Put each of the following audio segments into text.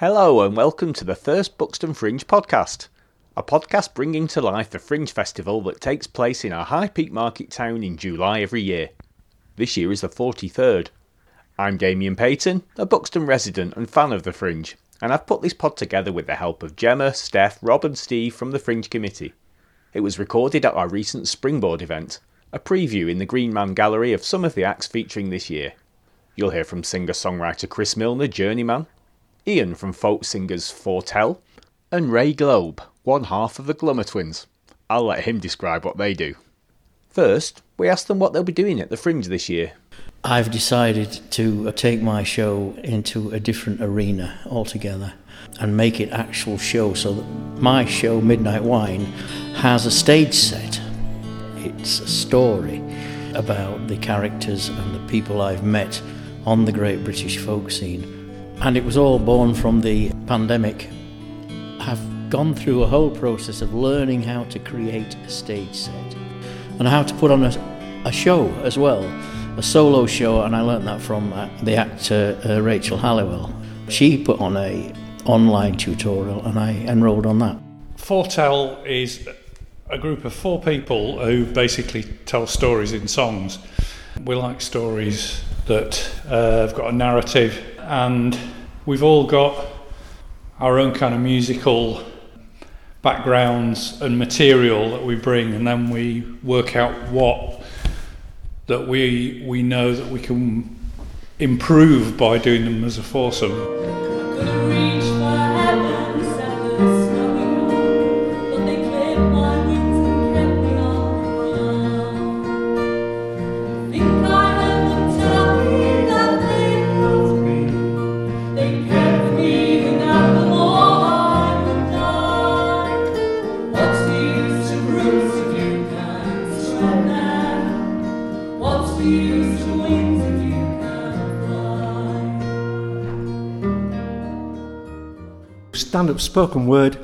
Hello, and welcome to the first Buxton Fringe podcast, a podcast bringing to life the Fringe Festival that takes place in our High Peak market town in July every year. This year is the 43rd. I'm Damien Payton, a Buxton resident and fan of the Fringe, and I've put this pod together with the help of Gemma, Steph, Rob, and Steve from the Fringe Committee. It was recorded at our recent Springboard event, a preview in the Green Man Gallery of some of the acts featuring this year. You'll hear from singer songwriter Chris Milner, Journeyman, Ian from folk singers Fortell, and Ray Globe, one half of the Glummer twins. I'll let him describe what they do. First, we asked them what they'll be doing at the Fringe this year. I've decided to take my show into a different arena altogether and make it actual show so that my show Midnight Wine has a stage set. It's a story about the characters and the people I've met on the great British folk scene. And it was all born from the pandemic. I've gone through a whole process of learning how to create a stage set and how to put on a, a show as well, a solo show, and I learned that from uh, the actor uh, Rachel Halliwell. She put on a online tutorial and I enrolled on that. Fortell is a group of four people who basically tell stories in songs. We like stories that uh, have got a narrative, and we've all got our own kind of musical backgrounds and material that we bring, and then we work out what that we we know that we can improve by doing them as a foursome. Stand up spoken word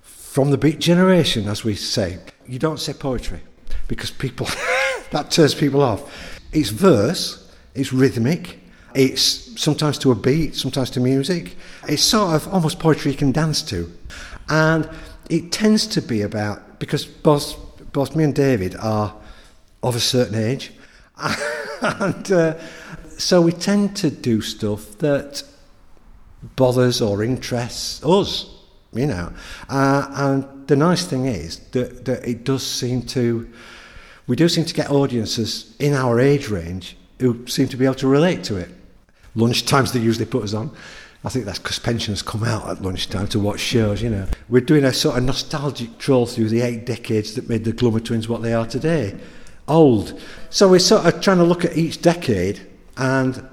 from the beat generation, as we say. You don't say poetry because people, that turns people off. It's verse, it's rhythmic, it's sometimes to a beat, sometimes to music. It's sort of almost poetry you can dance to. And it tends to be about, because both, both me and David are of a certain age, and uh, so we tend to do stuff that bothers or interests us, you know. Uh, and the nice thing is that, that it does seem to, we do seem to get audiences in our age range who seem to be able to relate to it. Lunchtimes they usually put us on. I think that's because pensioners come out at lunchtime to watch shows, you know. We're doing a sort of nostalgic troll through the eight decades that made the Glummer Twins what they are today. Old. So we're sort of trying to look at each decade and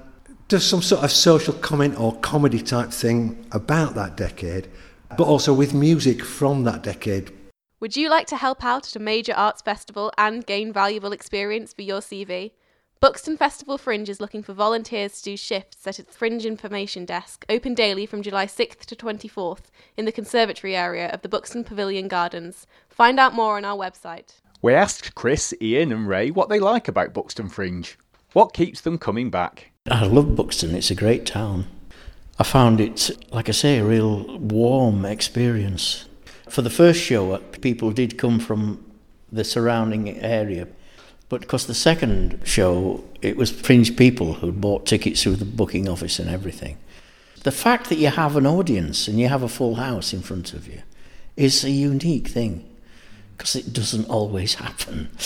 does some sort of social comment or comedy type thing about that decade, but also with music from that decade. Would you like to help out at a major arts festival and gain valuable experience for your CV? Buxton Festival Fringe is looking for volunteers to do shifts at its Fringe Information Desk, open daily from July 6th to 24th in the conservatory area of the Buxton Pavilion Gardens. Find out more on our website. We asked Chris, Ian, and Ray what they like about Buxton Fringe. What keeps them coming back? I love Buxton, it's a great town. I found it, like I say, a real warm experience. For the first show, people did come from the surrounding area, but because the second show, it was fringe people who bought tickets through the booking office and everything. The fact that you have an audience and you have a full house in front of you is a unique thing because it doesn't always happen.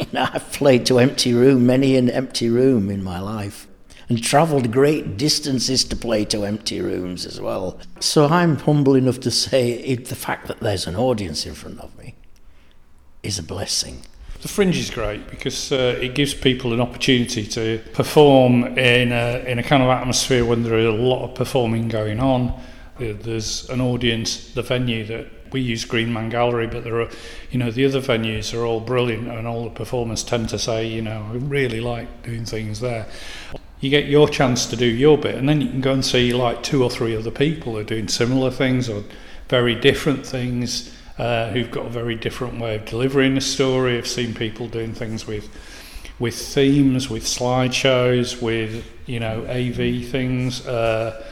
you know, I've played to empty room, many an empty room in my life, and travelled great distances to play to empty rooms as well. So I'm humble enough to say it, the fact that there's an audience in front of me is a blessing. The Fringe is great because uh, it gives people an opportunity to perform in a, in a kind of atmosphere when there is a lot of performing going on. There's an audience, the venue that we use Green Man Gallery, but there are, you know, the other venues are all brilliant, and all the performers tend to say, you know, I really like doing things there. You get your chance to do your bit, and then you can go and see like two or three other people who are doing similar things or very different things, uh, who've got a very different way of delivering a story. I've seen people doing things with with themes, with slideshows, with you know AV things. Uh,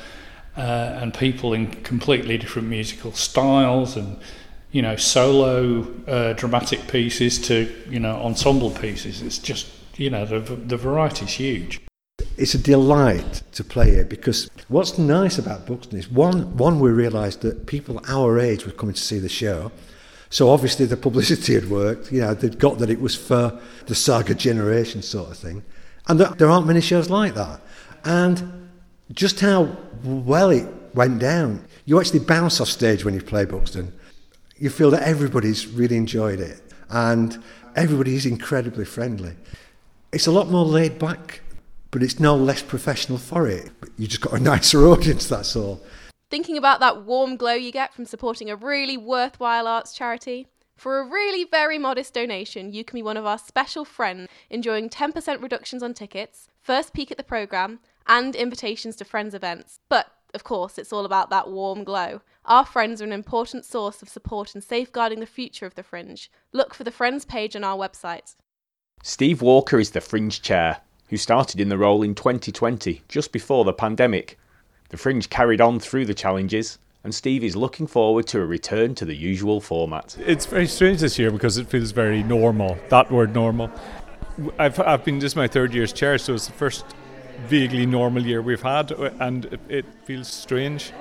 uh, and people in completely different musical styles and you know solo uh, dramatic pieces to you know ensemble pieces. It's just you know the the variety is huge. It's a delight to play here because what's nice about Buxton is one one we realised that people our age were coming to see the show. So obviously the publicity had worked. You know, they'd got that it was for the saga generation sort of thing, and there aren't many shows like that. And just how well it went down. You actually bounce off stage when you play Buxton. You feel that everybody's really enjoyed it, and everybody is incredibly friendly. It's a lot more laid back, but it's no less professional for it. You just got a nicer audience, that's all. Thinking about that warm glow you get from supporting a really worthwhile arts charity? For a really very modest donation, you can be one of our special friends, enjoying 10% reductions on tickets, first peek at the programme, and invitations to friends' events. But of course, it's all about that warm glow. Our friends are an important source of support in safeguarding the future of the Fringe. Look for the Friends page on our website. Steve Walker is the Fringe chair, who started in the role in 2020, just before the pandemic. The Fringe carried on through the challenges, and Steve is looking forward to a return to the usual format. It's very strange this year because it feels very normal, that word normal. I've, I've been, this is my third year's chair, so it's the first vaguely normal year we've had, and it feels strange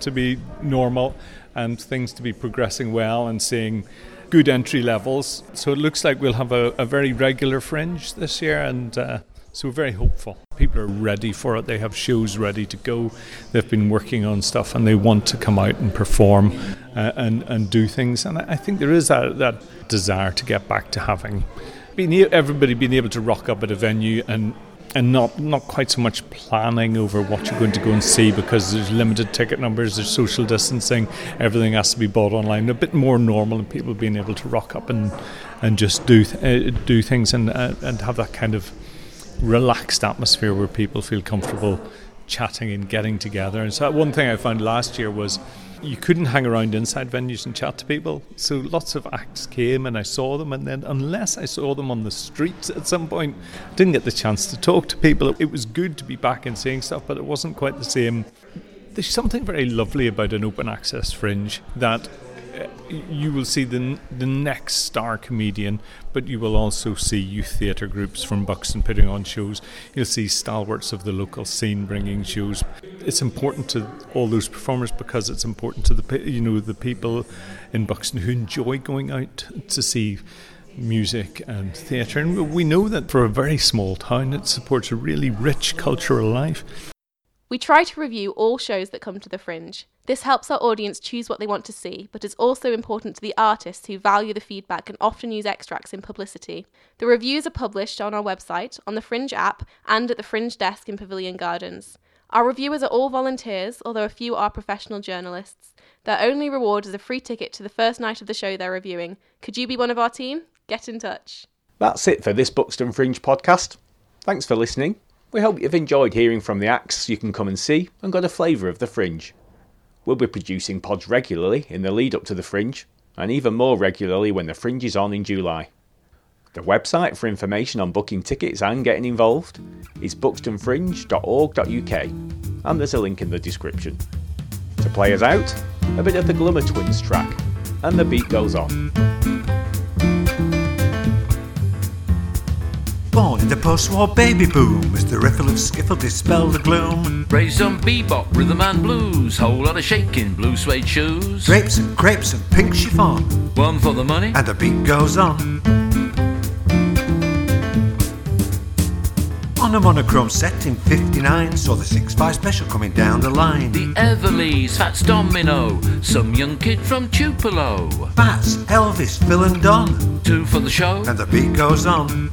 to be normal and things to be progressing well and seeing good entry levels. So it looks like we'll have a, a very regular fringe this year, and uh, so we're very hopeful. People are ready for it. They have shows ready to go. They've been working on stuff, and they want to come out and perform uh, and and do things. And I think there is that, that desire to get back to having being everybody being able to rock up at a venue and and not not quite so much planning over what you're going to go and see because there's limited ticket numbers, there's social distancing, everything has to be bought online. A bit more normal, and people being able to rock up and and just do th- uh, do things and uh, and have that kind of relaxed atmosphere where people feel comfortable chatting and getting together. And so one thing I found last year was you couldn't hang around inside venues and chat to people. So lots of acts came and I saw them, and then unless I saw them on the streets at some point, I didn't get the chance to talk to people. It was good to be back and seeing stuff, but it wasn't quite the same. There's something very lovely about an open access fringe that Uh, you will see the the next star comedian, but you will also see youth theatre groups from Buxton putting on shows. You'll see stalwarts of the local scene bringing shows. It's important to all those performers because it's important to the you know the people in Buxton who enjoy going out to see music and theatre. And we know that for a very small town, it supports a really rich cultural life. We try to review all shows that come to the Fringe. This helps our audience choose what they want to see, but is also important to the artists who value the feedback and often use extracts in publicity. The reviews are published on our website, on the Fringe app, and at the Fringe desk in Pavilion Gardens. Our reviewers are all volunteers, although a few are professional journalists. Their only reward is a free ticket to the first night of the show they're reviewing. Could you be one of our team? Get in touch. That's it for this Buxton Fringe podcast. Thanks for listening. We hope you've enjoyed hearing from the acts you can come and see and got a flavour of the Fringe. We'll be producing pods regularly in the lead up to the Fringe, and even more regularly when the Fringe is on in July. The website for information on booking tickets and getting involved is buxtonfringe.org.uk, and there's a link in the description. To play us out, a bit of the Glummer Twins track, and the beat goes on. Born in the post-war baby boom, as the riffle of skiffle dispelled the gloom. Raised on bebop, rhythm and blues, whole lot of shaking, blue suede shoes. Drapes and crepes and pink chiffon, One for the money, and the beat goes on. On a monochrome set in 59, saw the 6-5 special coming down the line. the Everlys, Fats Domino, some young kid from Tupelo. Fats, Elvis, Phil and Don, Two for the show, and the beat goes on.